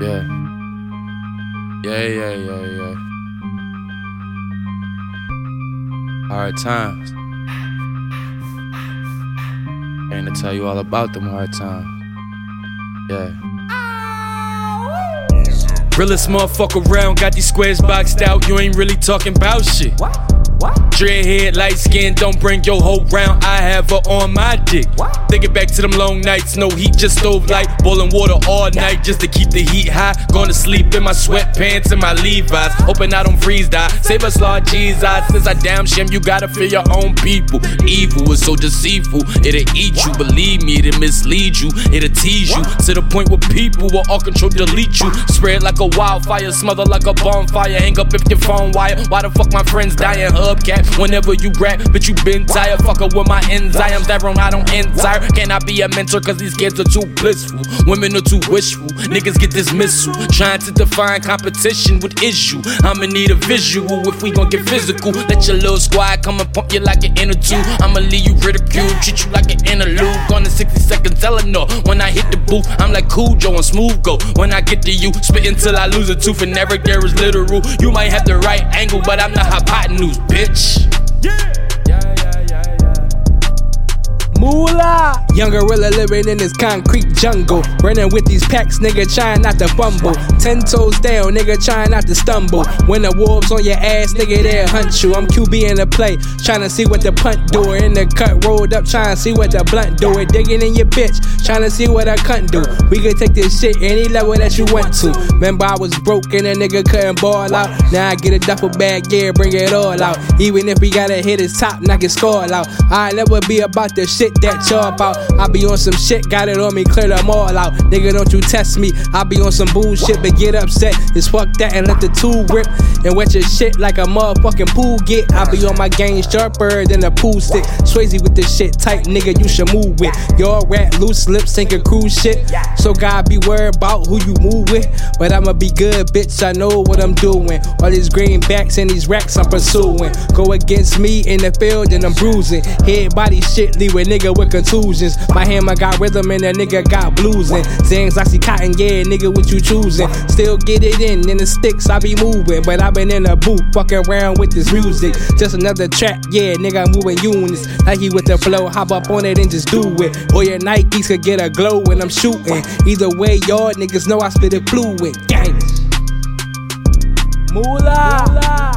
Yeah. Yeah, yeah, yeah, yeah. Hard times. Came to tell you all about them hard times. Yeah. Realest motherfucker around, got these squares boxed out. You ain't really talking about shit. What? What? Dreadhead, light skin, don't bring your whole round. I have her on my dick. What? Thinking back to them long nights, no heat, just stove light. Boiling water all night just to keep the heat high. Going to sleep in my sweatpants and my Levi's. Hoping I don't freeze die. Save us, Lord Jesus. Since I damn shame, you gotta feel your own people. Evil is so deceitful, it'll eat you. Believe me, it'll mislead you, it'll tease you. To the point where people will all control delete you. Spread like a wildfire, smother like a bonfire. Hang up if your phone wire. Why the fuck my friends dying? Whenever you rap, but you been tired. Fucker with my enzymes that run out on entire. Can I be a mentor? Cause these kids are too blissful. Women are too wishful. Niggas get dismissal. Trying to define competition with issue. I'ma need a visual if we gon' get physical. Let your little squad come and pump you like an inner tube. I'ma leave you ridiculed, treat you like an interlude. Eleanor. When I hit the booth, I'm like Cool Joe and Smooth Go. When I get to you, spit until I lose a tooth and never there is literal. You might have the right angle, but I'm not hypotenuse, bitch. Yeah. Yeah, yeah, yeah, yeah. Moolah! Young gorilla living in this concrete jungle. Running with these packs, nigga, trying not to fumble. Ten toes down, nigga, trying not to stumble. When the wolves on your ass, nigga, they'll hunt you. I'm QB in the play, trying to see what the punt do. In the cut, rolled up, trying to see what the blunt do. It digging in your bitch, trying to see what I cunt do. We can take this shit any level that you want to. Remember, I was broke and a nigga couldn't ball out. Now I get a duffel bag, yeah, bring it all out. Even if we gotta hit his top, knock his score out. I never be about the shit that y'all about. I be on some shit, got it on me, clear them all out. Nigga, don't you test me. I be on some bullshit, but get upset. Just fuck that and let the tool rip. And wet your shit like a motherfucking pool get. I be on my game sharper than a pool stick. Swayze with this shit tight, nigga, you should move with. Your rat loose lips, sinking cruise shit. So God be worried about who you move with. But I'ma be good, bitch, I know what I'm doing. All these greenbacks and these racks I'm pursuing. Go against me in the field and I'm bruising. Head body shit, leave a nigga with contusions. My hammer got rhythm and a nigga got blues bluesing. Zings like she cotton, yeah, nigga, what you choosing? Still get it in, in the sticks, I be moving. But I been in a booth, fucking around with this music. Just another track, yeah, nigga, moving units. Like he with the flow, hop up on it and just do it. Or your Nikes could get a glow when I'm shooting. Either way, y'all niggas know I spit it fluid. Gang. Moolah. Moolah.